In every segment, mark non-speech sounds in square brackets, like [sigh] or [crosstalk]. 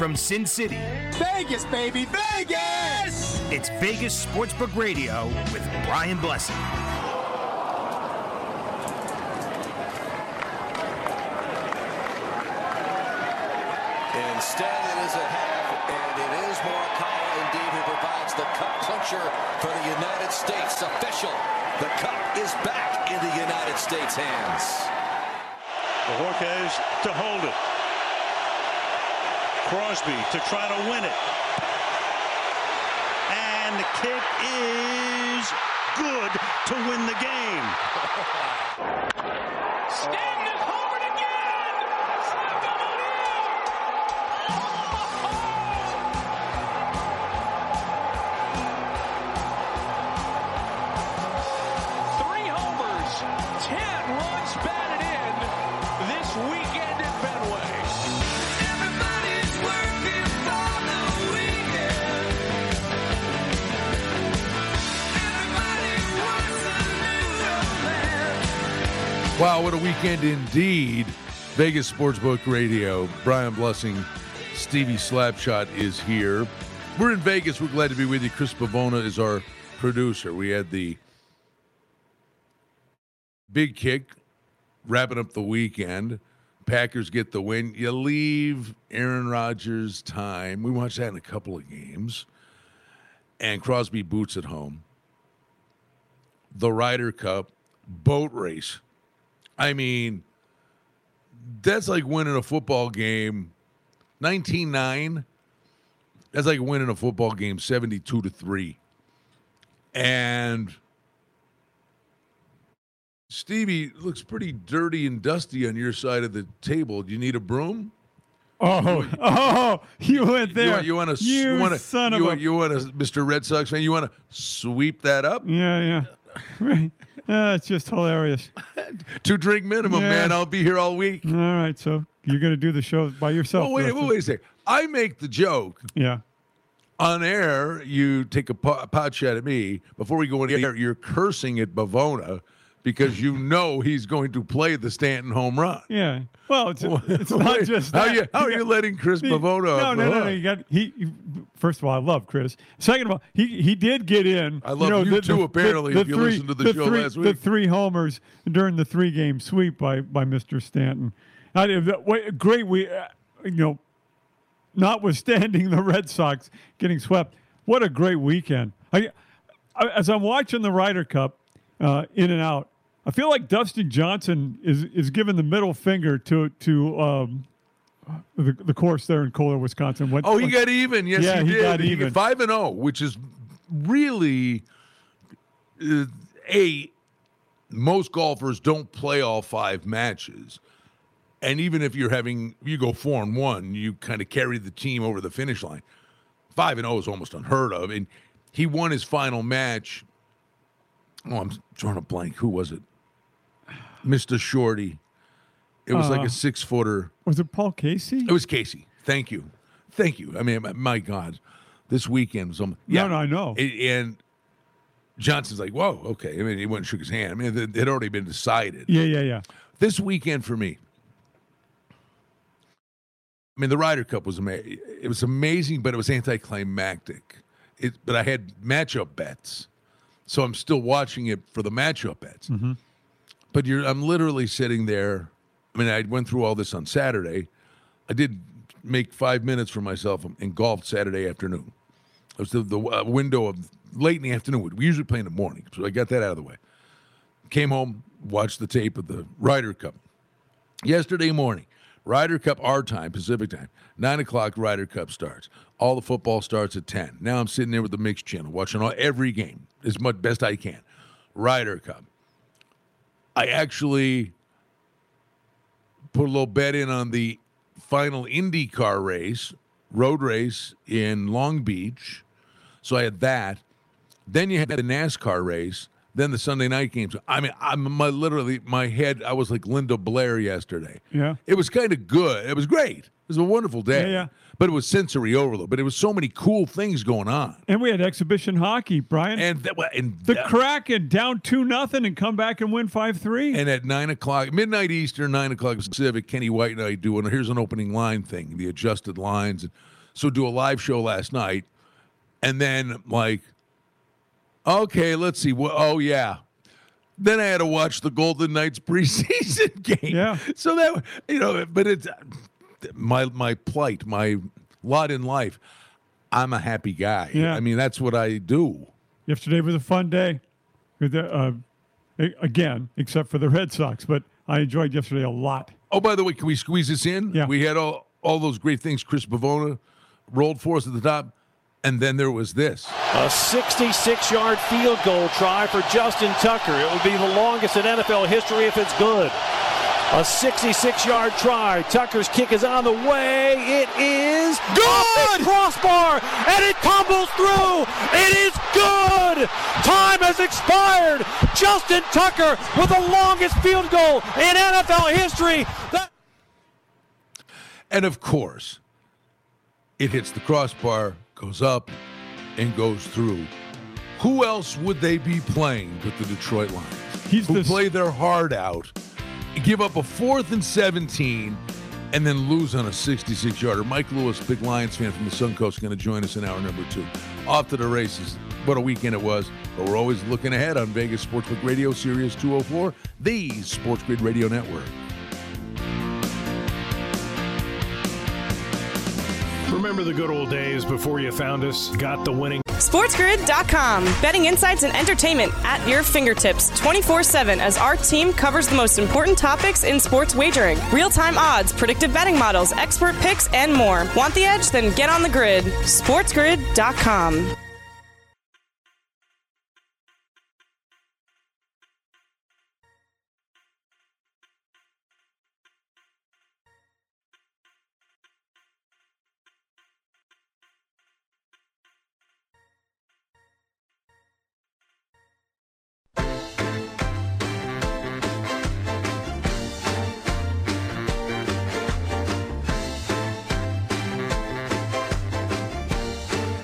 from Sin City. Vegas, baby, Vegas! It's Vegas Sportsbook Radio with Brian Blessing. Instead, it is a half, and it is Morikawa indeed who provides the cup clincher for the United States. Official, the cup is back in the United States' hands. Bojorquez to hold it. Crosby to try to win it. And the kick is good to win the game. [laughs] Stanton Wow, what a weekend indeed. Vegas Sportsbook Radio. Brian Blessing, Stevie Slapshot is here. We're in Vegas. We're glad to be with you. Chris Pavona is our producer. We had the big kick wrapping up the weekend. Packers get the win. You leave Aaron Rodgers time. We watched that in a couple of games. And Crosby boots at home. The Ryder Cup boat race. I mean, that's like winning a football game 19 9. That's like winning a football game 72 to 3. And Stevie looks pretty dirty and dusty on your side of the table. Do you need a broom? Oh, [laughs] oh, you went there. You, want to? You, want to? son you, of a. you want to, Mr. Red Sox fan? You want to sweep that up? Yeah, yeah. [laughs] Right. Uh, it's just hilarious. [laughs] Two drink minimum, Yeah. man. I'll be here all week. All right, so you're going to do the show by yourself. Oh wait, the wait, wait a second. I make the joke Yeah. on air. You take a po- pot shot at me before we go on air. You're cursing at Bavona because you know he's going to play the Stanton home run. Yeah. Well, it's, [laughs] it's not just how that. you how are you letting Chris [laughs] Bavona? No, no, no, no. You got he, First of all, I love Chris. Second of all, he he did get in. I love you too, apparently, if you listened to the show three, last The three homers during the three game sweep by by Mr. Stanton. I, great. We, uh, you know, notwithstanding the Red Sox getting swept, what a great weekend. I, I as I'm watching the Ryder Cup uh, in and out, I feel like Dustin Johnson is is giving the middle finger to to. Um, the, the course there in Kohler, Wisconsin. What, Oh, he what- got even. Yes, Yeah, he, he did. got He even. five and zero, which is really uh, a most golfers don't play all five matches. And even if you're having you go four and one, you kind of carry the team over the finish line. Five and zero is almost unheard of, and he won his final match. Oh, I'm drawing a blank. Who was it? Mister Shorty. It was like Uh, a six footer. was it Paul Casey? It was Casey. Thank you. Thank you. I mean, my- God, this weekend was. Um, yeah, no, I know. A- And Johnson's like, whoa, okay. I mean, he went and shook his hand. I mean, it had already been decided. yeah, yeah, yeah. This weekend for me, I mean, the Ryder Cup was amazing. It was amazing, but it was anticlimactic. It, but I had matchup bets, so I'm still watching it for the matchup bets. Mm-hmm. But you're, I'm literally sitting there. I mean, I went through all this on Saturday. I did make five minutes for myself in golf Saturday afternoon. It was the, the uh, window of late in the afternoon. We usually play in the morning, so I got that out of the way. Came home, watched the tape of the Ryder Cup. Yesterday morning, Ryder Cup our time, Pacific time, nine o'clock. Ryder Cup starts. All the football starts at ten. Now I'm sitting there with the mixed channel, watching all, every game as much best I can. Ryder Cup. I actually put a little bet in on the final IndyCar race, road race in Long Beach. So I had that. Then you had the NASCAR race. then the Sunday night games. I mean, I'm my literally my head. I was like Linda Blair yesterday. Yeah. it was kind of good. It was great. It was a wonderful day. Yeah, yeah. But it was sensory overload. But it was so many cool things going on. And we had exhibition hockey, Brian. And that, and the that- Kraken down two nothing and come back and win five three. And at nine o'clock, midnight Eastern, nine o'clock Pacific, Kenny White and I do and here's an opening line thing, the adjusted lines. And so do a live show last night, and then like, okay, let's see. What? Oh yeah. Then I had to watch the Golden Knights [laughs] preseason game. Yeah. So that you know, but it's my my plight, my lot in life. I'm a happy guy. Yeah. I mean, that's what I do. Yesterday was a fun day. Uh, again, except for the Red Sox, but I enjoyed yesterday a lot. Oh, by the way, can we squeeze this in? Yeah. We had all, all those great things Chris Bavona rolled for us at the top. And then there was this. A 66 yard field goal try for Justin Tucker. It would be the longest in NFL history if it's good. A 66 yard try. Tucker's kick is on the way. It is good! Crossbar! And it tumbles through! It is good! Time has expired! Justin Tucker with the longest field goal in NFL history. That- And of course, it hits the crossbar, goes up, and goes through. Who else would they be playing but the Detroit Lions? He's who the play their heart out, give up a fourth and 17, and then lose on a 66 yarder. Mike Lewis, big Lions fan from the Suncoast, going to join us in hour number two. Off to the races. What a weekend it was. But we're always looking ahead on Vegas Sportsbook Radio, Sirius 204, the Sports Grid Radio Network. Remember the good old days before you found us? Got the winning SportsGrid.com. Betting insights and entertainment at your fingertips 24 7 as our team covers the most important topics in sports wagering real time odds, predictive betting models, expert picks, and more. Want the edge? Then get on the grid. SportsGrid.com.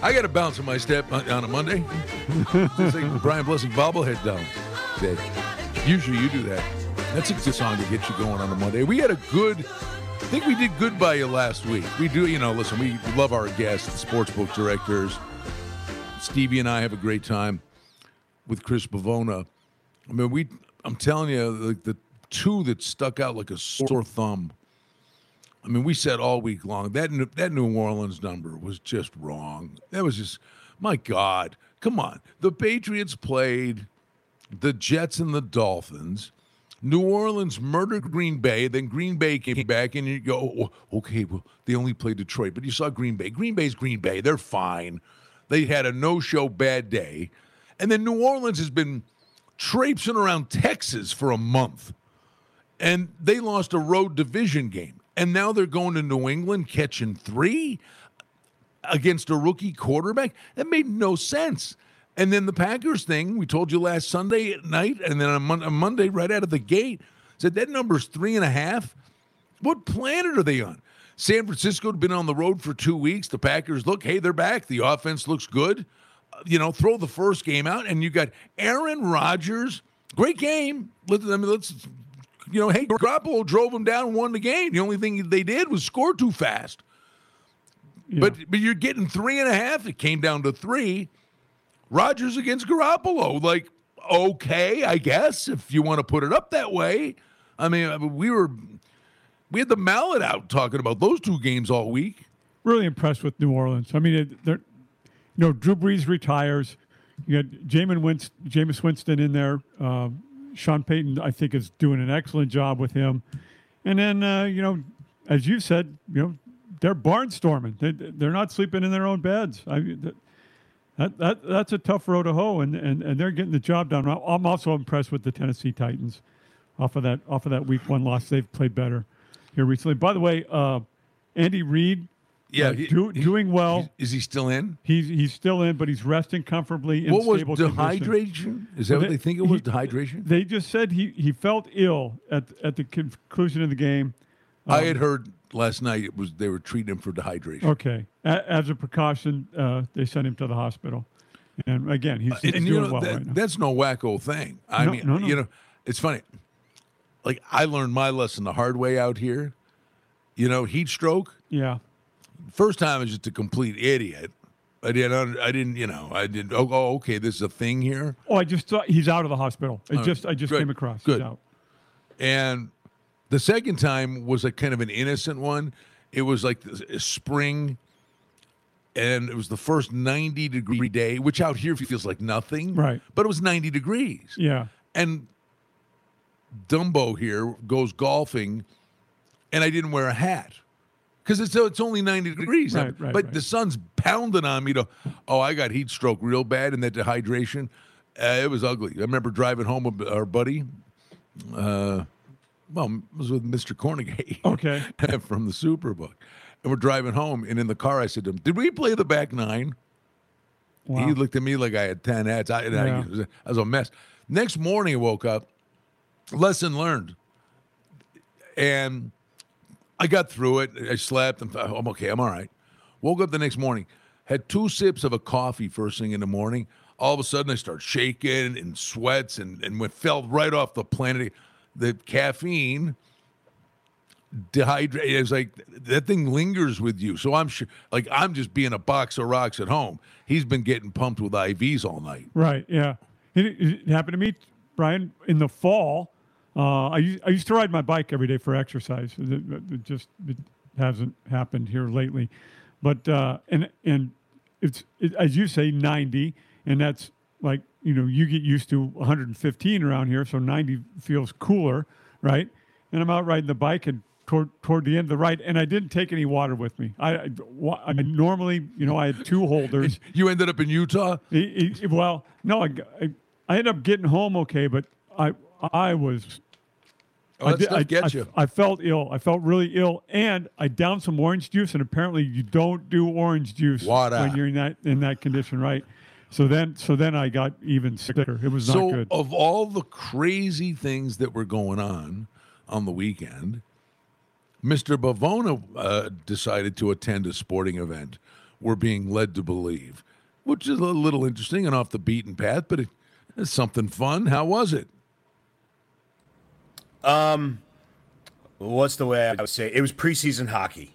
I got to bounce on my step on a Monday. like Brian Blessing bobblehead down day. Usually you do that. That's a good song to get you going on a Monday. We had a good, I think we did good by you last week. We do, you know, listen, we love our guests, the sportsbook directors. Stevie and I have a great time with Chris Bavona. I mean, we, I'm telling you, like the two that stuck out like a sore thumb. I mean, we said all week long that New- that New Orleans number was just wrong. That was just, my God, come on. The Patriots played the Jets and the Dolphins. New Orleans murdered Green Bay. Then Green Bay came back, and you go, "Oh, okay, well, they only played Detroit, but you saw Green Bay. Green Bay's Green Bay. They're fine. They had a no-show bad day, and then New Orleans has been traipsing around Texas for a month and they lost a road division game. And now they're going to New England catching three against a rookie quarterback. That made no sense. And then the Packers thing, we told you last Sunday at night, and then on, Mon- on Monday, right out of the gate, said that number's three and a half. What planet are they on? San Francisco had been on the road for two weeks. The Packers look, hey, they're back. The offense looks good. Uh, You know, throw the first game out, and you got Aaron Rodgers. Great game. Let, I mean, let's, you know, hey, Garoppolo drove them down and won the game. The only thing they did was score too fast. But but you're getting three and a half. It came down to three. Rodgers against Garoppolo. Like, okay, I guess if you want to put it up that way. I mean, I mean, we were we had the mallet out talking about those two games all week. Really impressed with New Orleans. I mean, they're, you know, Drew Brees retires. You got Jameis Winston, Jameis Winston in there. Um, Sean Payton, I think, is doing an excellent job with him. And then, uh, you know, as you said, you know, they're barnstorming. They, they're not sleeping in their own beds. I, that, that, that that's a tough road to hoe, and, and, and they're getting the job done. I'm also impressed with the Tennessee Titans. Off of that, off of that week one loss, they've played better here recently. By the way, uh, Andy Reid Yeah, he- do, he- doing well. Is he still in? He's he's still in, but he's resting comfortably in What was stable condition. dehydration? Is that Well, what they think it was? he- Dehydration? They just said he, he felt ill at at the conclusion of the game. I Um, had heard last night it was they were treating him for dehydration. Okay, a, as a precaution, uh, they sent him to the hospital. And again, he's, he's and doing know well that, right now. that's no wacko thing. I No, mean, no, no. you know, it's funny. Like I learned my lesson the hard way out here. You know, heat stroke. Yeah. First time I was just a complete idiot. I didn't. I didn't. You know, I didn't. Oh, oh, okay. This is a thing here. Oh, I just thought he's out of the hospital. I All right, just I just good, came across. good. He's out. And the second time was like kind of an innocent one. It was like a spring, and it was the first 90 degree day, which out here feels like nothing. Right. But it was 90 degrees. Yeah. And Dumbo here goes golfing, and I didn't wear a hat because it's it's only 90 degrees. Right, right, but right. the sun's pounding on me to, oh, I got heat stroke real bad and that dehydration. Uh, it was ugly. I remember driving home with our buddy. Uh, well, it was with Mr. Kornegay. [laughs] Okay. from the Superbook. And we're driving home, and in the car, I said to him, Did we play the back nine? Wow. He looked at me like I had 10 hats. I, and I- Yeah. was a- I was a mess. Next morning, I woke up, lesson learned. And I got through it. I slept thought, I'm okay, I'm all right. Woke up the next morning, had two sips of a coffee first thing in the morning. All of a sudden, I start shaking and sweats and, and went, fell right off the planet. The caffeine dehydrated. It's like that thing lingers with you. So I'm sure, like, I'm just being a box of rocks at home. He's been getting pumped with IVs all night. Right. Yeah. It, it happened to me, Brian, in the fall. Uh, I used, I used to ride my bike every day for exercise. It, it- it just it hasn't happened here lately, but uh, and and it's it, as you say, ninety, and that's like you know you get used to 115 around here, so 90 feels cooler, right? And I'm out riding the bike and toward toward the end of the ride, and I didn't take any water with me. I, I, I normally, you know, I had two holders. [laughs] You ended up in Utah? He- he- well, no, I, I, I ended up getting home okay, but I I was. Oh, I, did- I, gets I- you. I felt ill. I felt really ill, and I downed some orange juice. And apparently, you don't do orange juice Water. when you're in that in that condition, right? So then, so then I got even sicker. It was not so, good. of all the crazy things that were going on on the weekend, Mr. Bavona uh, decided to attend a sporting event. We're being led to believe, which is a little interesting and off the beaten path, but it, it's something fun. How was it? Um, what's the way I would say? It was preseason hockey.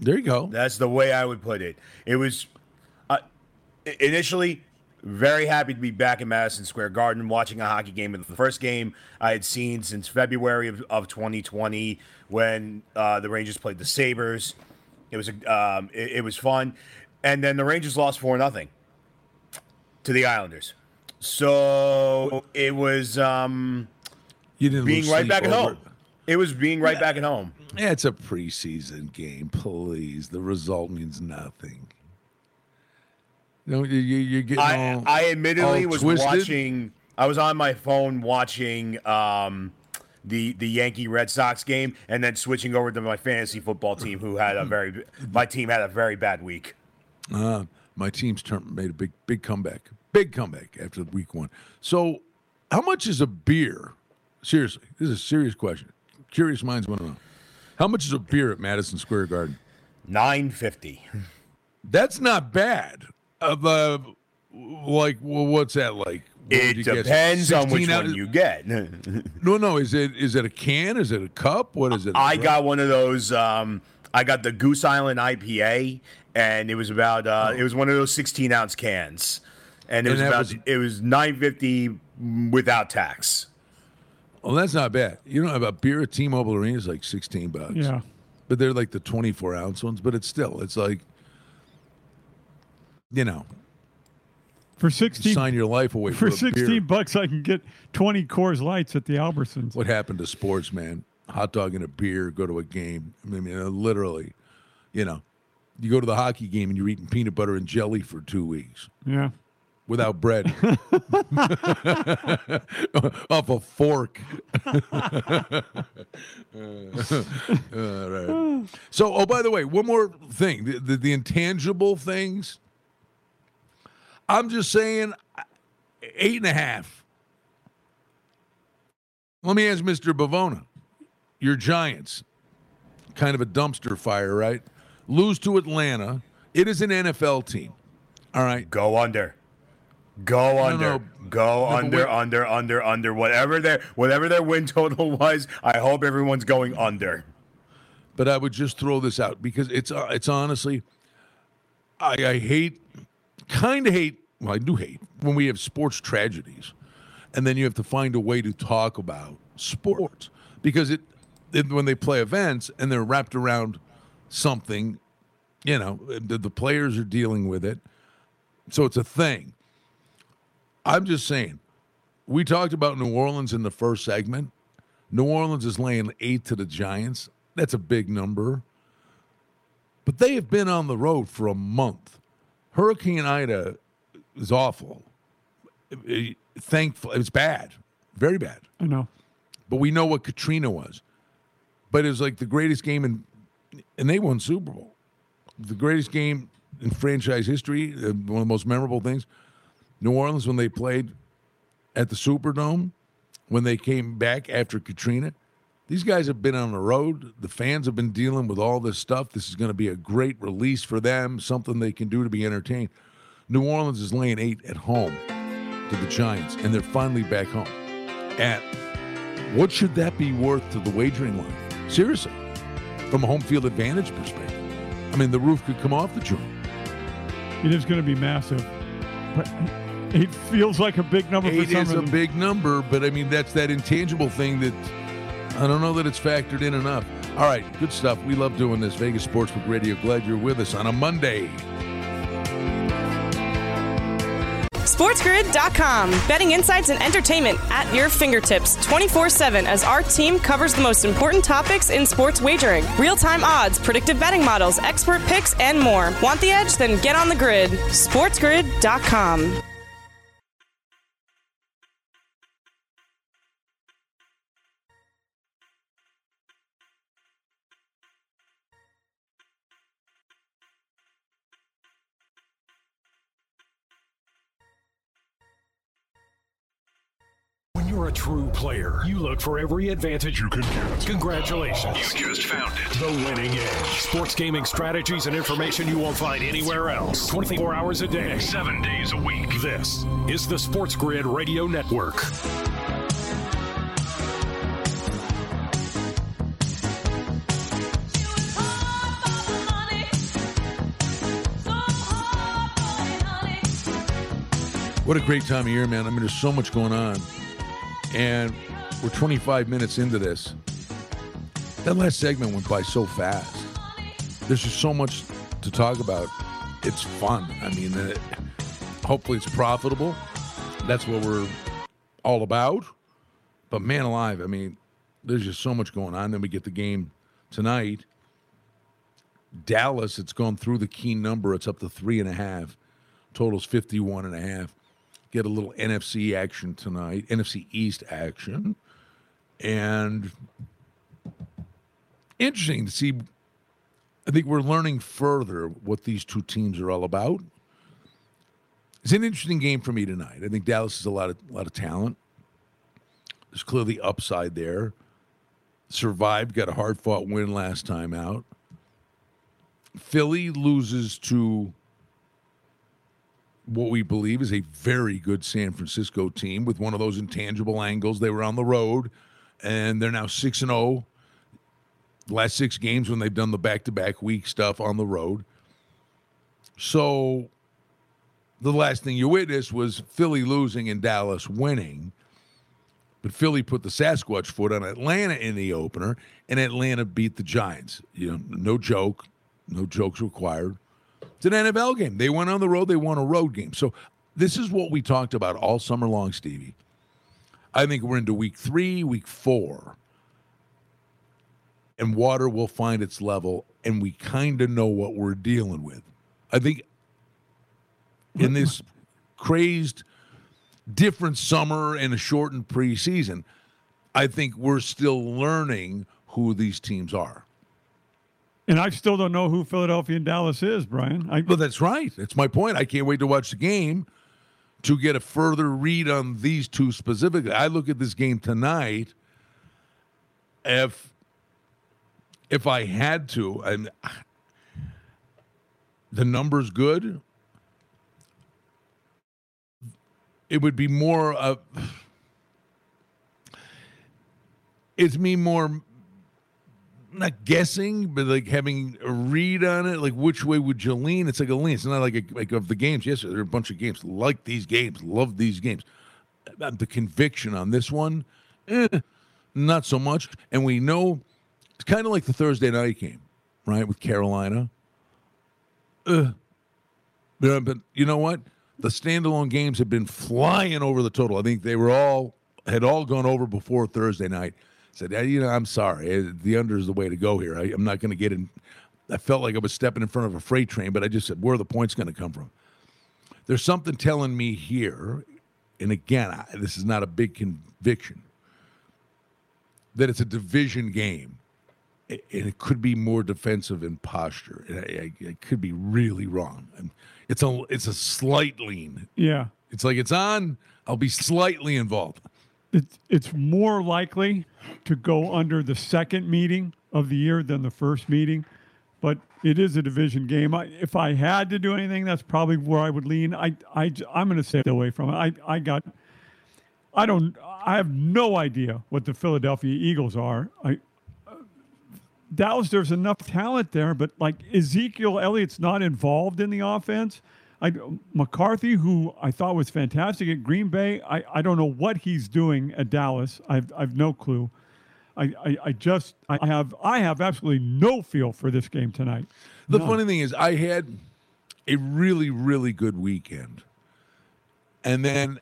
There you go. That's the way I would put it. It was uh, initially very happy to be back in Madison Square Garden watching a hockey game. The first game I had seen since February of, of 2020 when uh, the Rangers played the Sabres. It was a, um, it, it was fun, and then the Rangers lost four nothing to the Islanders. So it was um, You didn't being lose right back at home. It was being right back at home. Yeah, it's a preseason game. Please, the result means nothing. You know, you, you, you're getting I, all, I admittedly was twisted. watching. I was on my phone watching um, the the Yankee Red Sox game, and then switching over to my fantasy football team, who had a very my team had a very bad week. Uh, my team's turn made a big big comeback. Big comeback after week one. So, how much is a beer? Seriously, this is a serious question. Curious minds want to know. How much is a beer at Madison Square Garden? Nine fifty. That's not bad. Of uh, like, well, what's that like? What It depends on which 16 one you get. [laughs] No, no. Is it is it a can? Is it a cup? What is it? I got one of those. Um, I got the Goose Island IPA, and it was about. Uh, It was one of those sixteen ounce cans, and it And was about. was- it was nine fifty without tax. Well, that's not bad. You know, a beer at T-Mobile Arena is like sixteen bucks. Yeah. but they're like the twenty-four ounce ones. But it's still, it's like, you know, for 16 sign your life away for for, a beer. 16 bucks, I can get 20 Coors Lights at the Albertsons. What happened to sports, man? Hot dog and a beer, go to a game. I mean, literally, you know, you go to the hockey game and you're eating peanut butter and jelly for two weeks. Yeah. Without bread. [laughs] Off a fork. So, oh, by the way, one more thing the, the, the intangible things. I'm just saying, eight and a half. Let me ask Mr. Bavona. Your Giants, kind of a dumpster fire, right? Lose to Atlanta. It is an NFL team. All right. Go under. Go No, under. no. Go No, under, under, under, under. Whatever their whatever their win total [laughs] was, I hope everyone's going under. but I would just throw this out because it's uh, it's honestly, I, I hate, kind of hate. Well, I do hate when we have sports tragedies, and then you have to find a way to talk about sports because it, it when they play events and they're wrapped around something, you know, the, the players are dealing with it, so it's a thing. I'm just saying, we talked about New Orleans in the first segment. New Orleans is laying eight to the Giants. That's a big number. But they have been on the road for a month. Hurricane Ida is awful. Thankful, it's bad, very bad. I know. But we know what Katrina was. But it was like the greatest game in, and they won Super Bowl. The greatest game in franchise history, uh, one of the most memorable things. New Orleans when they played at the Superdome, when they came back after Katrina. These guys have been on the road. The fans have been dealing with all this stuff. This is going to be a great release for them, something they can do to be entertained. New Orleans is laying eight at home to the Giants, and they're finally back home. At what should that be worth to the wagering line? Seriously, from a home field advantage perspective. I mean, the roof could come off the joint. It is going to be massive. But [laughs] it feels like a big number for Eight some is of a big number, but I mean, that's that intangible thing that I don't know that it's factored in enough. All right, good stuff. We love doing this. Vegas Sportsbook Radio. Glad you're with us on a Monday. SportsGrid.com. Betting insights and entertainment at your fingertips 24 7 as our team covers the most important topics in sports wagering real time odds, predictive betting models, expert picks, and more. Want the edge? Then get on the grid. SportsGrid.com. you're a true player, you look for every advantage you can get. Congratulations. You just found it. The winning edge. Sports gaming strategies and information you won't find anywhere else. 24 hours a day, 7 days a week. This is the Sports Grid Radio Network. What a great time of year, man. I mean, there's so much going on. And we're 25 minutes into this. That last segment went by so fast. There's just so much to talk about. It's fun. I mean, it, hopefully it's profitable. That's what we're all about. But man alive, I mean, there's just so much going on. Then we get the game tonight. Dallas, it's gone through the key number. It's up to three and a half. Totals 51 and a half. Get a little NFC action tonight, NFC East action. And interesting to see. I think we're learning further what these two teams are all about. It's an interesting game for me tonight. I think Dallas has a lot of a lot of talent. There's clearly upside there. Survived, got a hard fought win last time out. Philly loses to what we believe is a very good San Francisco team with one of those intangible angles. They were on the road and they're now 6 and 0. Last 6 games when they've done the back-to-back week stuff on the road. So the last thing you witnessed was Philly losing and Dallas winning. But Philly put the Sasquatch foot on Atlanta in the opener, and Atlanta beat the Giants. You know, no joke, no jokes required. It's an NFL game. They went on the road, they won a road game. So this is what we talked about all summer long, Stevie. I think we're into week three, week four. And water will find its level, and we kind of know what we're dealing with. I think in [laughs] this crazed, different summer and a shortened preseason. I think we're still learning who these teams are. And I still don't know who Philadelphia and Dallas is, Brian. I, Well, that's right. That's my point. I can't wait to watch the game to get a further read on these two specifically. I look at this game tonight. If if I had to, and the numbers good, it would be more of. It's me more not guessing, but like having a read on it. Like which way would you lean? It's like a lean. It's not like a, like of the games. Yes, there are a bunch of games. Like these games, love these games. Uh, The conviction on this one, eh, not so much. And we know it's kind of like the Thursday night game, right, with Carolina. Uh, but, but you know what? The standalone games have been flying over the total. I think they were all had all gone over before Thursday night. Said, "Hey, you know, I'm sorry. Eh, The under is the way to go here. I, I'm not going to get in. I felt like I was stepping in front of a freight train, but I just said, where are the points going to come from? There's something telling me here, and again, I, this is not a big conviction, that it's a division game, and it could be more defensive in posture. I, I could be really wrong. And It's a it's a slight lean. yeah. It's like it's on. I'll be slightly involved. It's it's more likely to go under the second meeting of the year than the first meeting, but it is a division game. I, if I had to do anything, that's probably where I would lean. I I I'm going to stay away from it. I I got. I don't. I have no idea what the Philadelphia Eagles are. I. Dallas, there's enough talent there, but like Ezekiel Elliott's not involved in the offense. I, McCarthy, who I thought was fantastic at Green Bay, I, I don't know what he's doing at Dallas. I've, I've no clue. I, I, I just I have I have absolutely no feel for this game tonight. The None. funny thing is, I had a really, really good weekend. And then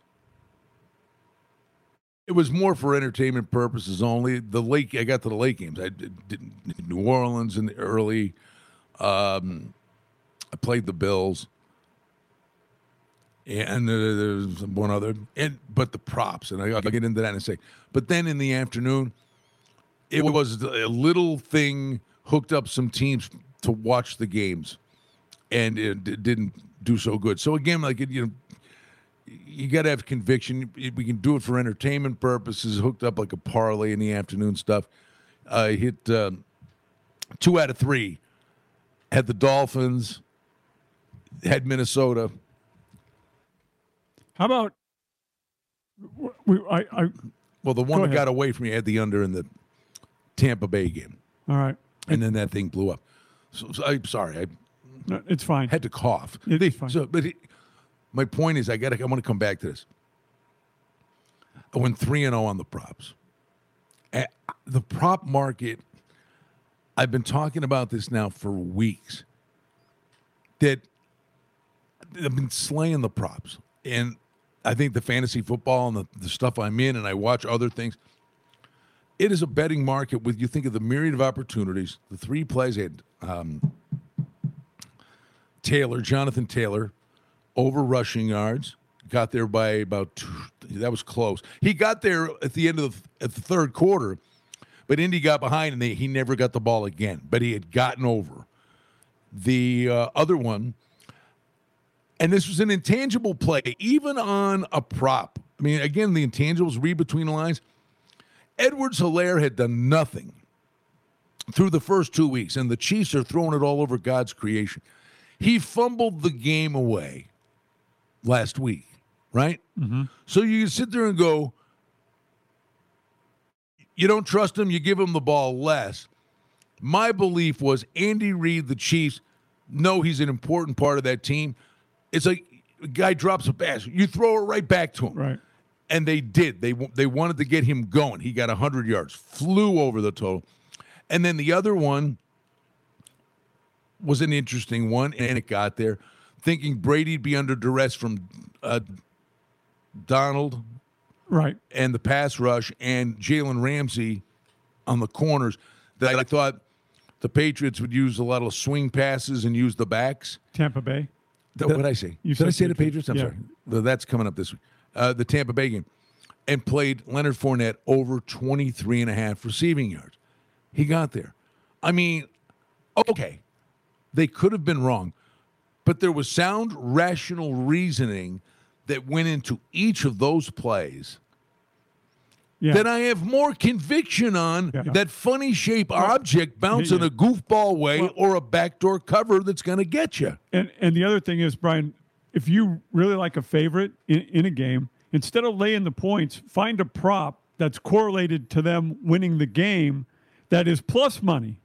it was more for entertainment purposes only. The late, I got to the late games. I did, did New Orleans in the early. Um, I played the Bills. And uh, there's one other, and but the props, and I, I'll get into that in a sec. But then in the afternoon, it was a little thing hooked up some teams to watch the games and it didn't do so good. So again like you know you got to have conviction. We can do it for entertainment purposes hooked up like a parlay in the afternoon stuff. I hit uh, two out of three. Had the dolphins had minnesota How about we, I, I well the one that ahead. got away from me had the under in the tampa bay game all right. and then that thing blew up so, so i'm sorry i No, it's fine. had to cough. It's They- fine. So, but it, my point is, I got. to I want to come back to this. I went three and zero on the props. Eh, The prop market. I've been talking about this now for weeks. That I've been slaying the props, and I think the fantasy football and the, the stuff I'm in, and I watch other things. It is a betting market with you think of the myriad of opportunities. The three plays had. Um, Taylor, Jonathan Taylor, over rushing yards. Got there by about two, that was close. He got there at the end of the, at the third quarter, but Indy got behind and they, he never got the ball again. But he had gotten over. The uh, other one, and this was an intangible play, even on a prop. I mean, again, the intangibles read between the lines. Edwards-Helaire had done nothing through the first two weeks, and the Chiefs are throwing it all over God's creation. He fumbled the game away last week, right? Mm-hmm. So you sit there and go, you don't trust him, you give him the ball less. My belief was Andy Reid, the Chiefs, know he's an important part of that team. It's like a guy drops a pass, you throw it right back to him. Right. And they did. They they wanted to get him going. He got 100 yards, flew over the total. And then the other one was an interesting one, and it got there. Thinking Brady'd be under duress from uh, Donald Right. and the pass rush and Jalen Ramsey on the corners. That I thought the Patriots would use a lot of swing passes and use the backs. Tampa Bay. Th- what did I say? You did I say the Patriots? I'm yeah. sorry. Th- That's coming up this week. Uh, the Tampa Bay game. And played Leonard Fournette over 23 and a half receiving yards. He got there. I mean, okay, they could have been wrong, but there was sound, rational reasoning that went into each of those plays Yeah. that I have more conviction on Yeah. that funny shape object bouncing yeah. a goofball way Well- or a backdoor cover that's going to get you. And and the other thing is, Brian, if you really like a favorite in, in a game, instead of laying the points, find a prop that's correlated to them winning the game that is plus money.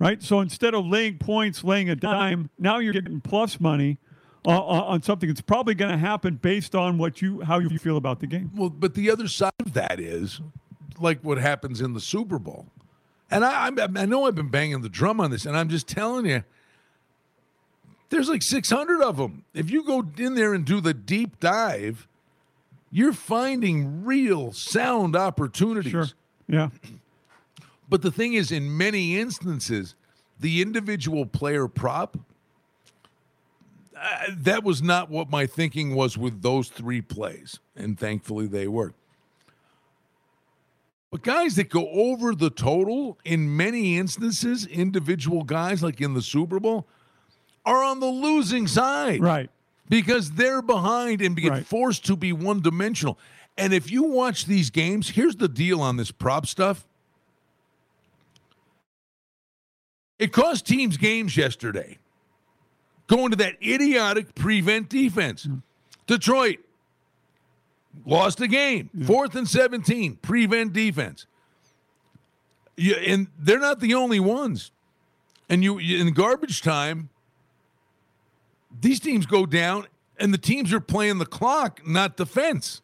Right? So instead of laying points, laying a dime, now you're getting plus money on on something that's probably going to happen based on what you how you feel about the game. Well, but the other side of that is like what happens in the Super Bowl. And I, I, I know I've been banging the drum on this, and I'm just telling you, there's like 600 of them. If you go in there and do the deep dive, you're finding real sound opportunities. Sure. Yeah. But the thing is, in many instances, the individual player prop, that was not what my thinking was with those three plays. And thankfully they worked. But guys that go over the total, in many instances, individual guys like in the Super Bowl, are on the losing side. Right. Because they're behind and get Right. forced to be one dimensional. And if you watch these games, here's the deal on this prop stuff. It cost teams games yesterday. Going to that idiotic prevent defense. Detroit lost the game. Fourth and 17, prevent defense. Yeah, and they're not the only ones. And you in garbage time, these teams go down, and the teams are playing the clock, not defense.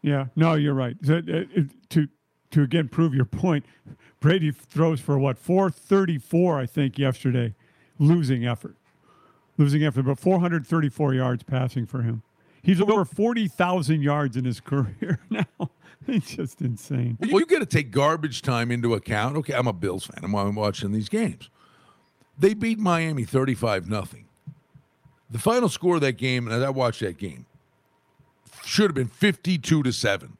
Yeah, no, you're right. So, uh, to to again prove your point, Brady throws for what 434, I think, yesterday, losing effort, losing effort, but 434 yards passing for him. He's over 40,000 yards in his [laughs] career now. it's just insane. Well, you got to take garbage time into account. Okay, I'm a Bills fan. I'm I'm watching these games. They beat Miami 35 nothing. The final score of that game, and I watched that game, should have been 52 to 7.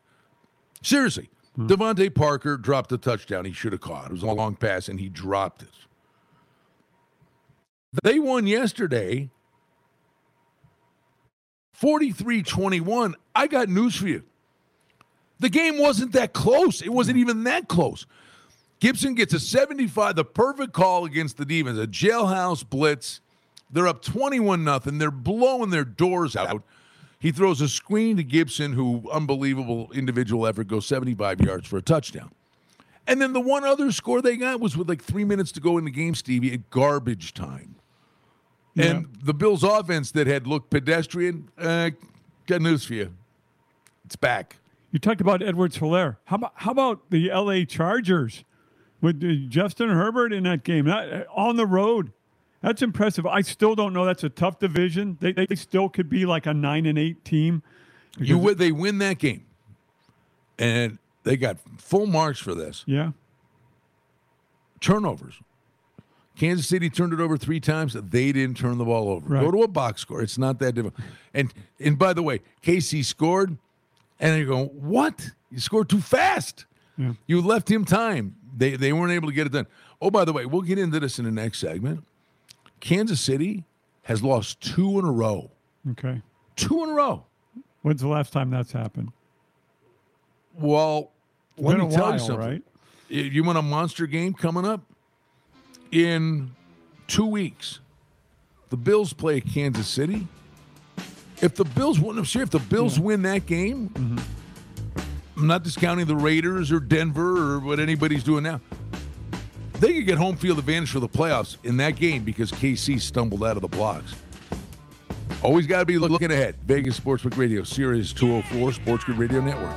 Seriously. Hmm. DeVante Parker dropped a touchdown he should have caught. It was a long pass, and he dropped it. They won yesterday 43 21. I got news for you. The game wasn't that close. It wasn't even that close. Gibson gets a 75, the perfect call against the Demons, a jailhouse blitz. They're up 21 nothing. They're blowing their doors out. He throws a screen to Gibson, who unbelievable individual effort goes 75 yards for a touchdown. And then the one other score they got was with like three minutes to go in the game, Stevie, at garbage time. And the Bills' offense that had looked pedestrian, uh, got news for you. It's back. You talked about Edwards-Helaire. How about how about the L.A. Chargers with uh, Justin Herbert in that game that, uh, on the road? That's impressive. I still don't know. That's a tough division. They, they still could be like a nine and eight team. You they win that game, and they got full marks for this. Yeah. Turnovers. Kansas City turned it over three times. They didn't turn the ball over. Right. Go to a box score. It's not that difficult. And and by the way, KC scored, and you're going, what? You scored too fast. Yeah. You left him time. They they weren't able to get it done. Oh, by the way, we'll get into this in the next segment. Kansas City has lost two in a row. Okay. Two in a row. When's the last time that's happened? Well, let been me tell while, you something. right? You want a monster game coming up in two weeks? The Bills play Kansas City. If the Bills win, I'm sure if the Bills win that game, Mm-hmm. I'm not discounting the Raiders or Denver or what anybody's doing now. They could get home field advantage for the playoffs in that game because KC stumbled out of the blocks. Always got to be looking ahead. Vegas Sportsbook Radio, Sirius 204, Sports Grid Radio Network.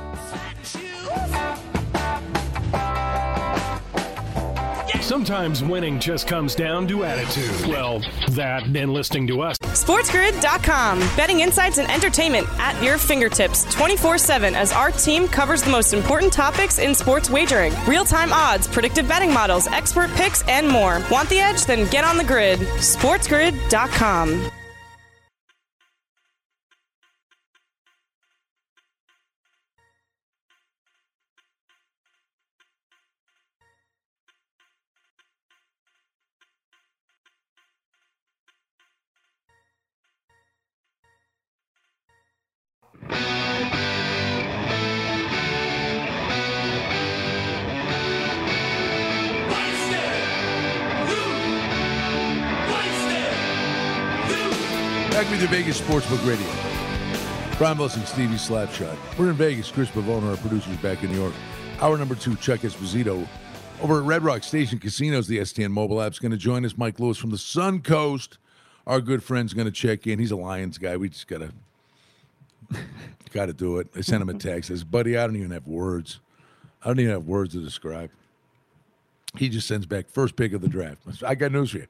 Sometimes winning just comes down to attitude. Well, that and listening to us. SportsGrid.com. Betting insights and entertainment at your fingertips 24 7 as our team covers the most important topics in sports wagering real time odds, predictive betting models, expert picks, and more. Want the edge? Then get on the grid. SportsGrid.com. Back with your Vegas Sportsbook Radio. Brian Wilson, Stevie Slapshot. We're in Vegas. Chris Pavone, our producer's back in New York. Hour number two, Chuck Esposito. Over at Red Rock Station Casinos, the STN mobile app is going to join us. Mike Lewis from the Sun Coast, our good friend's going to check in. He's a Lions guy. We just got to [laughs] got to do it. I sent him a text. I says, buddy, I don't even have words. I don't even have words to describe. He just sends back first pick of the draft. I got news for you.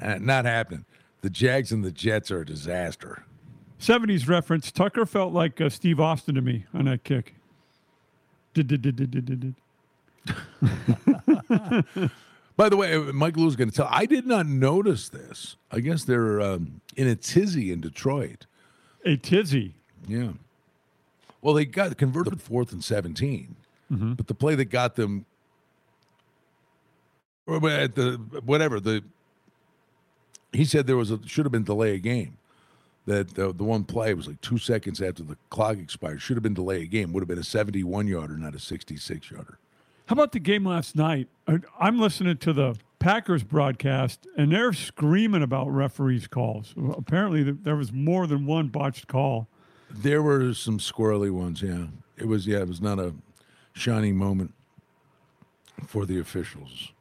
Uh, not happening. The Jags and the Jets are a disaster. 70s reference. Tucker felt like uh, Steve Austin to me on that kick. Did, did, did, did, did, did, did. [laughs] By the way, uh, Mike Lewis going to tell. I did not notice this. I guess they're um, in a tizzy in Detroit. A tizzy. Yeah. Well, they got converted fourth and 17, Mm-hmm. but the play that got them, or at the whatever the, he said there was a should have been delay a game. That the, the one play was like two seconds after the clock expired. Should have been delay a game. Would have been a 71 yarder, not a 66 yarder. How about the game last night? I'm listening to the Packers broadcast, and they're screaming about referees' calls. Apparently, there was more than one botched call. There were some squirrely ones. Yeah, it was. Yeah, it was not a shining moment for the officials.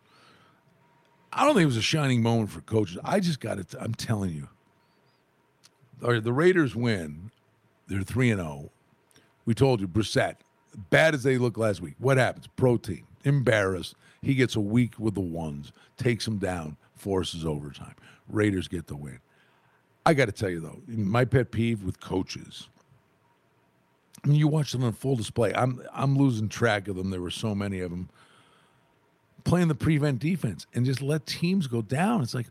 I don't think it was a shining moment for coaches. I just got it. I'm telling you. The Raiders win. They're three and zero. We told you, Brissett, bad as they look last week. What happens? Protein, embarrassed. He gets a week with the ones, takes them down, forces overtime. Raiders get the win. I got to tell you though, my pet peeve with coaches. I mean, you watch them on full display. I'm I'm losing track of them. There were so many of them playing the prevent defense and just let teams go down. It's like,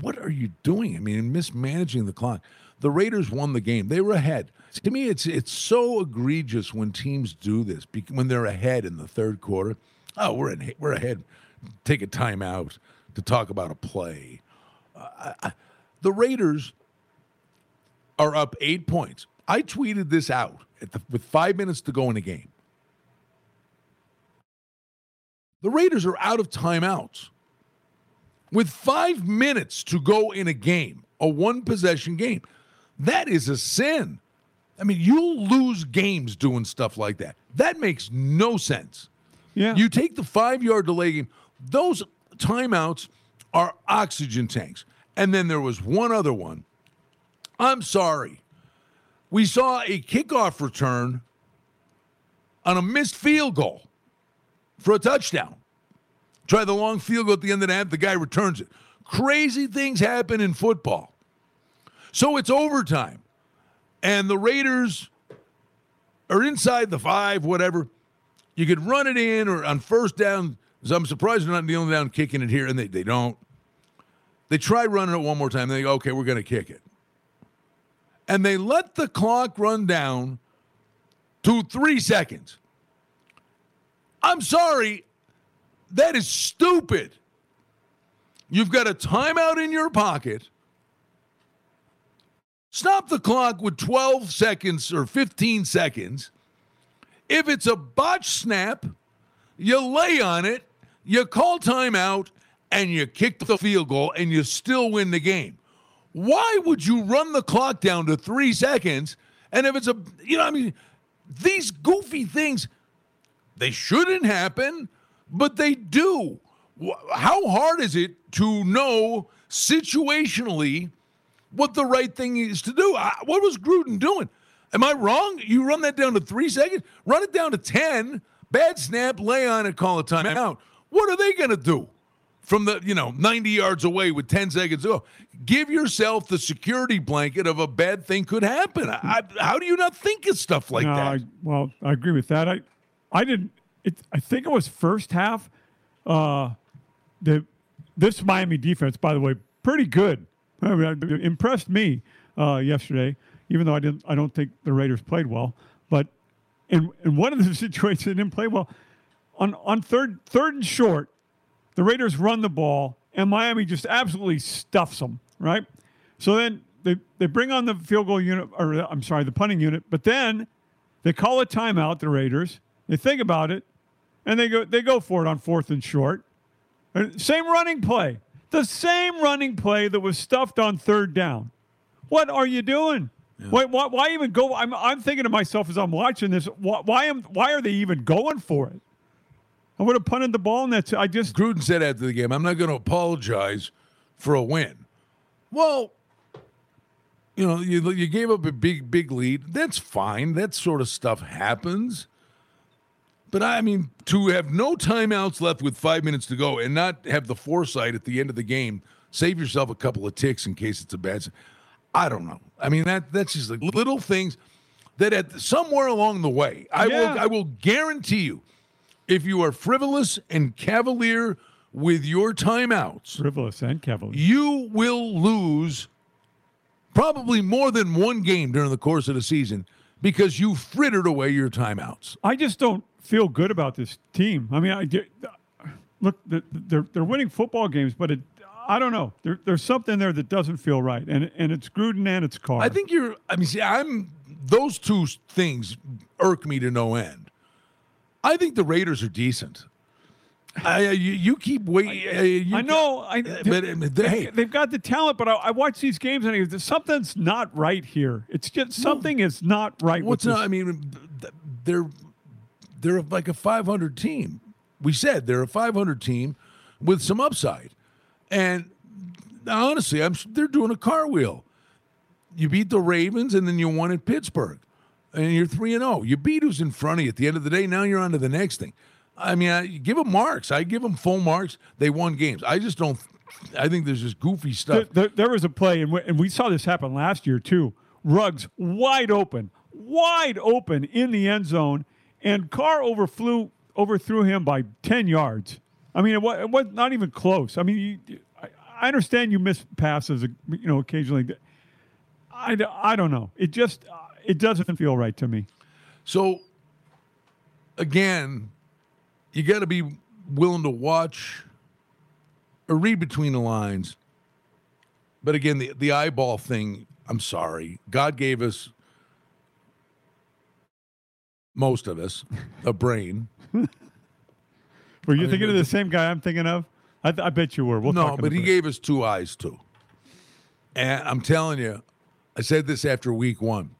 what are you doing? I mean, mismanaging the clock. The Raiders won the game. They were ahead. To me, it's it's so egregious when teams do this when they're ahead in the third quarter. Oh, we're in, we're ahead. Take a timeout to talk about a play. Uh, I- the Raiders are up eight points. I tweeted this out at the, with five minutes to go in the game. The Raiders are out of timeouts. With five minutes to go in a game, a one possession game, that is a sin. I mean, you'll lose games doing stuff like that. That makes no sense. Yeah. You take the five yard delay game, those timeouts are oxygen tanks. And then there was one other one. I'm sorry. We saw a kickoff return on a missed field goal for a touchdown. Try the long field goal at the end of the half, the guy returns it. Crazy things happen in football. So it's overtime. And the Raiders are inside the five, whatever. You could run it in or on first down. So I'm surprised they're not kneeling down kicking it here, and they, they don't. They try running it one more time. They go, okay, we're going to kick it. And they let the clock run down to three seconds. I'm sorry. That is stupid. You've got a timeout in your pocket. Stop the clock with 12 seconds or 15 seconds. If it's a botch snap, you lay on it, you call timeout, and you kick the field goal, and you still win the game. Why would you run the clock down to three seconds? And if it's a, you know, I mean, these goofy things, they shouldn't happen, but they do. How hard is it to know situationally what the right thing is to do? What was Gruden doing? Am I wrong? You run that down to three seconds, run it down to 10, bad snap, lay on it, call a timeout. What are they going to do? From the, you know, 90 yards away with 10 seconds to go. Give yourself the security blanket of a bad thing could happen. I, how do you not think of stuff like No, that? I, well, I agree with that. I, I didn't. It, I think it was first half. Uh, the this Miami defense, by the way, pretty good. I mean, impressed me uh, yesterday, even though I didn't. I don't think the Raiders played well. But in in one of the [laughs] situations, they didn't play well. On on third third and short, the Raiders run the ball, and Miami just absolutely stuffs them. Right. So then they they bring on the field goal unit, or I'm sorry, the punting unit. But then they call a timeout. The Raiders. They think about it, and they go they go for it on fourth and short. Same running play. The same running play that was stuffed on third down. What are you doing? Why, why, why even go? I'm, I'm thinking to myself as I'm watching this. Why, why am why are they even going for it? I would have punted the ball, and that's I just Gruden said after the game, "I'm not going to apologize for a win." Well, you know, you you gave up a big big lead. That's fine. That sort of stuff happens. But I mean, to have no timeouts left with five minutes to go and not have the foresight at the end of the game, save yourself a couple of ticks in case it's a bad. I don't know. I mean, that that's just like little things that at somewhere along the way, I Yeah. will I will guarantee you, if you are frivolous and cavalier with your timeouts, frivolous and cavalier. you will lose probably more than one game during the course of the season because you frittered away your timeouts. I just don't feel good about this team. I mean, I get- look, they're they're winning football games, but it, I don't know. There, there's something there that doesn't feel right, and and it's Gruden and it's Carr. I think you're. I mean, see, I'm. Those two things irk me to no end. I think the Raiders are decent. I, you, you keep waiting. I know. I, but uh, they, they've got the talent, but I, I watch these games and I, go, something's not right here. It's just something is not right. What's with not? I mean, they're they're like a 500 team. We said they're a 500 team with some upside, and honestly, I'm they're doing a car wheel. You beat the Ravens, and then you won at Pittsburgh, and you're three and zero. You beat who's in front of you. At the end of the day, now you're on to the next thing. I mean, I give them marks. I give them full marks. They won games. I just don't. I think there's just goofy stuff. There, there, there was a play, and we, and we saw this happen last year too. Ruggs wide open, wide open in the end zone, and Carr overflew, overthrew him by ten yards. I mean, it was, not even close. I mean, you, I, I understand you miss passes, you know, occasionally. I, I don't know. It just it doesn't feel right to me. So, again, you got to be willing to watch or read between the lines. But again, the, the eyeball thing, I'm sorry. God gave us, most of us, a brain. [laughs] Were you I mean, thinking of the- same guy I'm thinking of? I, I bet you were. We'll no, talk in a but he bit. gave us two eyes too. And I'm telling you, I said this after week one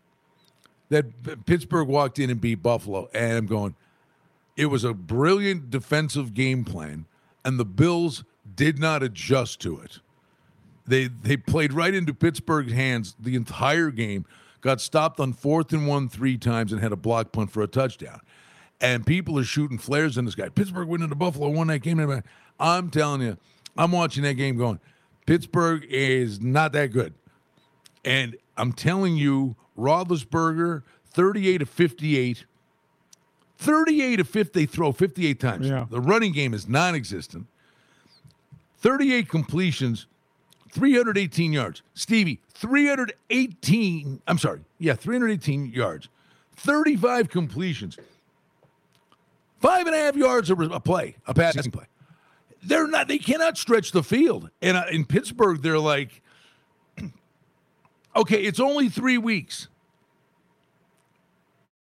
that Pittsburgh walked in and beat Buffalo, and I'm going, it was a brilliant defensive game plan, and the Bills did not adjust to it. They they played right into Pittsburgh's hands the entire game. Got stopped on fourth and one three times and had a block punt for a touchdown. And people are shooting flares in this guy. Pittsburgh went into Buffalo, won that game. I'm telling you, I'm watching that game going, Pittsburgh is not that good. And I'm telling you, Roethlisberger, 38 of 58. 38 of 50, they throw 58 times. Yeah. The running game is non existent. 38 completions, 318 yards. Stevie, 318, I'm sorry, yeah, 318 yards, 35 completions, five and a half yards a, a play, a passing play. They're not, they cannot stretch the field. And uh, in Pittsburgh, they're like, [clears throat] okay, it's only three weeks.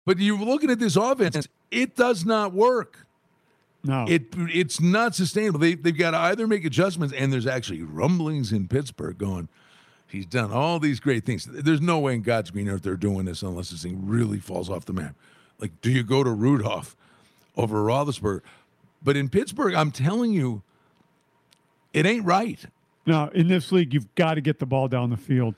But you're looking at this offense, it does not work. No. It it's not sustainable. They they've got to either make adjustments, and there's actually rumblings in Pittsburgh going. He's done all these great things. There's no way in God's green earth they're doing this unless this thing really falls off the map. Like, do you go to Rudolph over Roethlisberger? But in Pittsburgh, I'm telling you, it ain't right. No, in this league, you've got to get the ball down the field.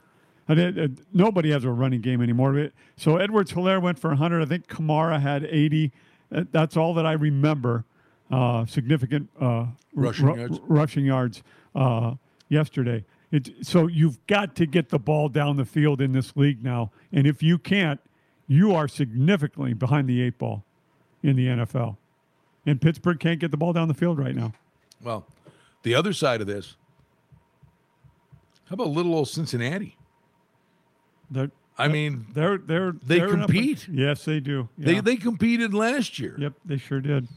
And it- it- nobody has a running game anymore. So Edwards-Helaire went for 100. I think Kamara had 80. Uh, That's all that I remember. Uh, significant uh, Rushing ru- yards. rushing yards uh, yesterday. It, so you've got to get the ball down the field in this league now. And if you can't, you are significantly behind the eight ball in the NFL. And Pittsburgh can't get the ball down the field right now. Well, the other side of this, how about little old Cincinnati? They're, I mean, they're they're they they're compete. yes, they do. They Yeah. they competed last year. Yep, they sure did.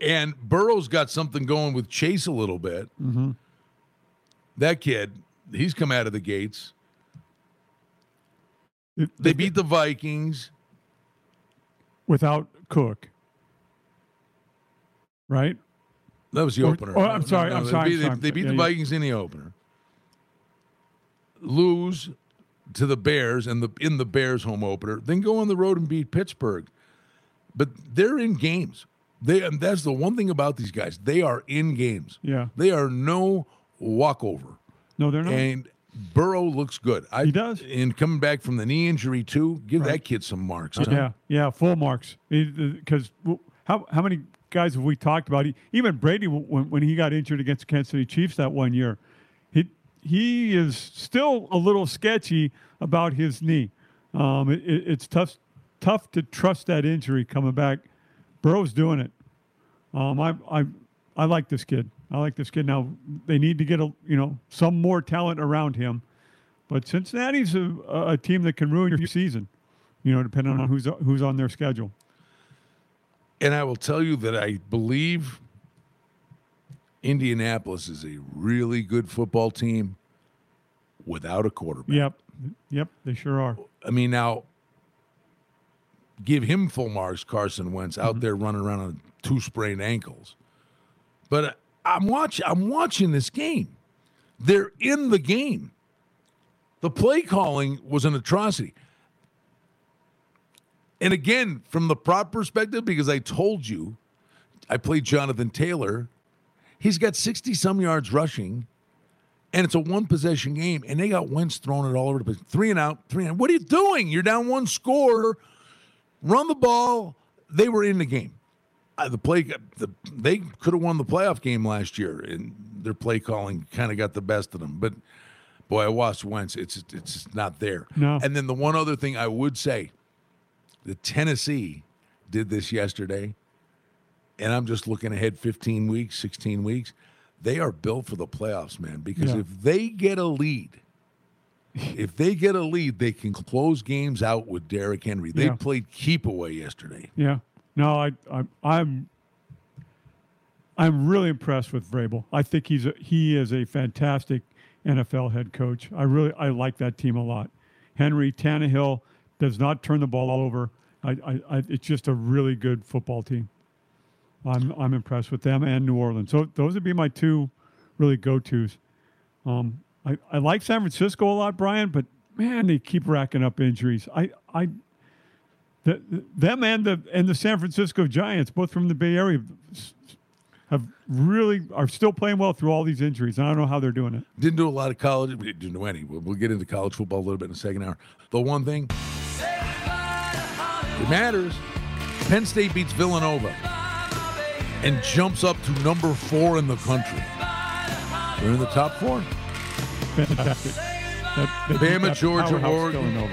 And Burrow's got something going with Chase a little bit. Mm-hmm. That kid, he's come out of the gates. They beat the Vikings. without Cook, right? That was the Or- opener. oh, I'm sorry, I'm sorry, beat- I'm They, sorry. they beat Yeah, the yeah. Vikings in the opener. Lose to the Bears and the in the Bears home opener, then go on the road and beat Pittsburgh. But they're in games. They and that's the one thing about these guys. They are in games. Yeah. They are no walkover. No, they're not. And Burrow looks good. I, He does. And coming back from the knee injury too, give that kid some marks. huh? Yeah, yeah, full marks. Because uh, how how many guys have we talked about? Even Brady, when, when he got injured against the Kansas City Chiefs that one year, he he is still a little sketchy about his knee. Um, it, it- it's tough tough to trust that injury coming back. Burrow's doing it. Um, I I I like this kid. I like this kid. Now they need to get a you know some more talent around him. But Cincinnati's a, a team that can ruin your season, you know, depending on who's who's on their schedule. And I will tell you that I believe Indianapolis is a really good football team without a quarterback. Yep, yep, they sure are. I mean, now give him full marks, Carson Wentz Mm-hmm. out there running around on two sprained ankles. But uh, I'm watching. I'm watching this game. They're in the game. The play calling was an atrocity. And again, from the prop perspective, because I told you, I played Jonathan Taylor. He's got 60 some yards rushing, and it's a one possession game, and they got Wentz throwing it all over the place. Three and out, three and out. What are you doing? You're down one score. Run the ball. They were in the game. Uh, the play, the, they could have won the playoff game last year, and their play calling kind of got the best of them. But boy, I watched Wentz. It's it's not there. No. And then the one other thing I would say, the Tennessee did this yesterday, and I'm just looking ahead 15 weeks, 16 weeks. They are built for the playoffs, man. Because Yeah. if they get a lead, if they get a lead, they can close games out with Derrick Henry. They Yeah. played keep away yesterday. Yeah. No, I, I I'm I'm really impressed with Vrabel. I think he's a, he is a fantastic NFL head coach. I really I like that team a lot. Henry Tannehill does not turn the ball all over. I, I, I it's just a really good football team. I'm I'm impressed with them and New Orleans. So those would be my two really go tos. Um, I, I like San Francisco a lot, Brian, but man, they keep racking up injuries. I I the, them and the and the San Francisco Giants, both from the Bay Area, have really are still playing well through all these injuries. I don't know how they're doing it. Didn't do a lot of college. We didn't do any. We'll, we'll get into college football a little bit in the second hour. The one thing it matters. Penn State beats Villanova and jumps up to number four in the country. They're in the top four. Fantastic. That, that- Bama, that Georgia, Oregon.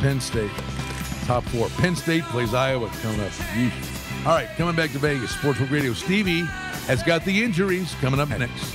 Penn State, top four. Penn State plays Iowa coming up. Yeesh. All right, coming back to Vegas, Sportsbook Radio. Stevie has got the injuries coming up next.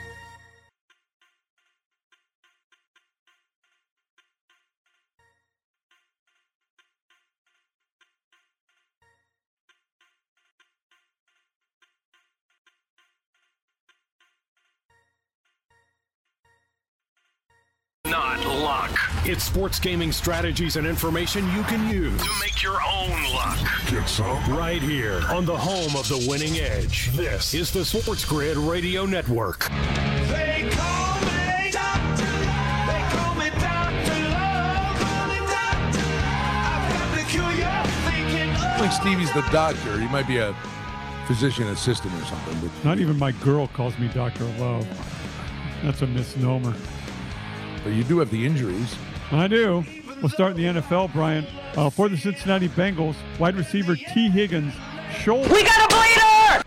It's sports gaming strategies and information you can use to make your own luck. Get some right here on the home of the winning edge. This is the SportsGrid Radio Network. They call me Doctor Love. They call me Doctor Love. Call me Doctor. I've got you're think Stevie's the doctor. He might be a physician assistant or something. But, Not even my girl calls me Doctor Love. That's a misnomer. but you do have the injuries. I do. We'll start in the NFL, Brian. Uh, for the Cincinnati Bengals, wide receiver Tee Higgins shoulder. We got a bleeder!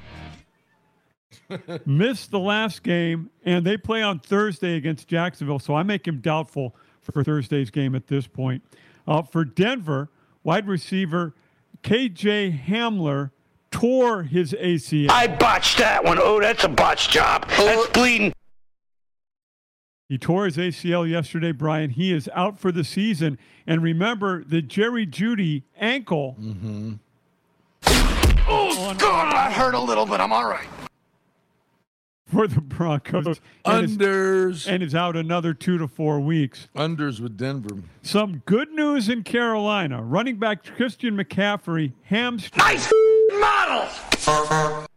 [laughs] missed the last game, and they play on Thursday against Jacksonville. So I make him doubtful for Thursday's game at this point. Uh, for Denver, wide receiver KJ Hamler tore his ACL. I botched that one. Oh, that's a botch job. That's bleeding. He tore his ACL yesterday, Brian. He is out for the season. And remember the Jerry Jeudy ankle. Oh, God, I hurt a little, but I'm all right. for the Broncos. And is- Unders. and is out another two to four weeks. Unders with Denver. Some good news in Carolina. Running back Christian McCaffrey, hamstring. Nice models.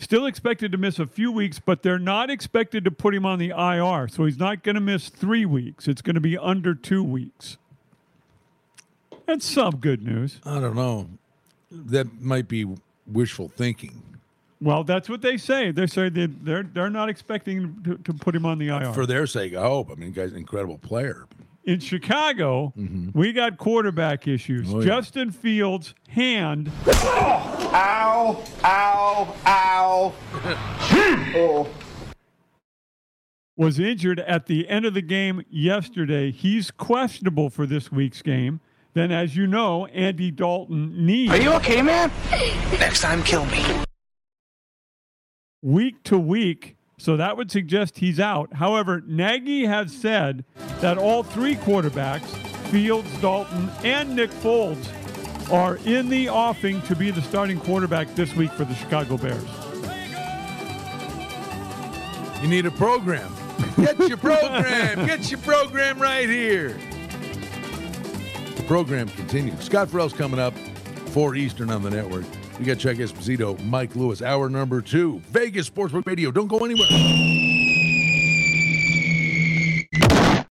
Still expected to miss a few weeks, but they're not expected to put him on the IR. So he's not going to miss three weeks. It's going to be under two weeks. That's some good news. I don't know. That might be wishful thinking. Well, that's what they say. They say they, they're they're not expecting to, to put him on the IR. For their sake, I hope. I mean, guy's an incredible player. In Chicago, we got quarterback issues. Mm-hmm. Oh, yeah. Justin Fields' hand Ow, ow, ow. oh. [laughs] was injured at the end of the game yesterday. He's questionable for this week's game. Then, as you know, Andy Dalton knee Are you okay, man? Next time, kill me. week to week. So that would suggest he's out. However, Nagy has said that all three quarterbacks, Fields, Dalton, and Nick Foles, are in the offing to be the starting quarterback this week for the Chicago Bears. You need a program. Get your program. [laughs] Get your program right here. The program continues. Scott Ferrall's coming up, 4 Eastern on the network. We got Chuck Esposito, Mike Lewis, hour number two. Vegas Sportsbook Radio. Don't go anywhere.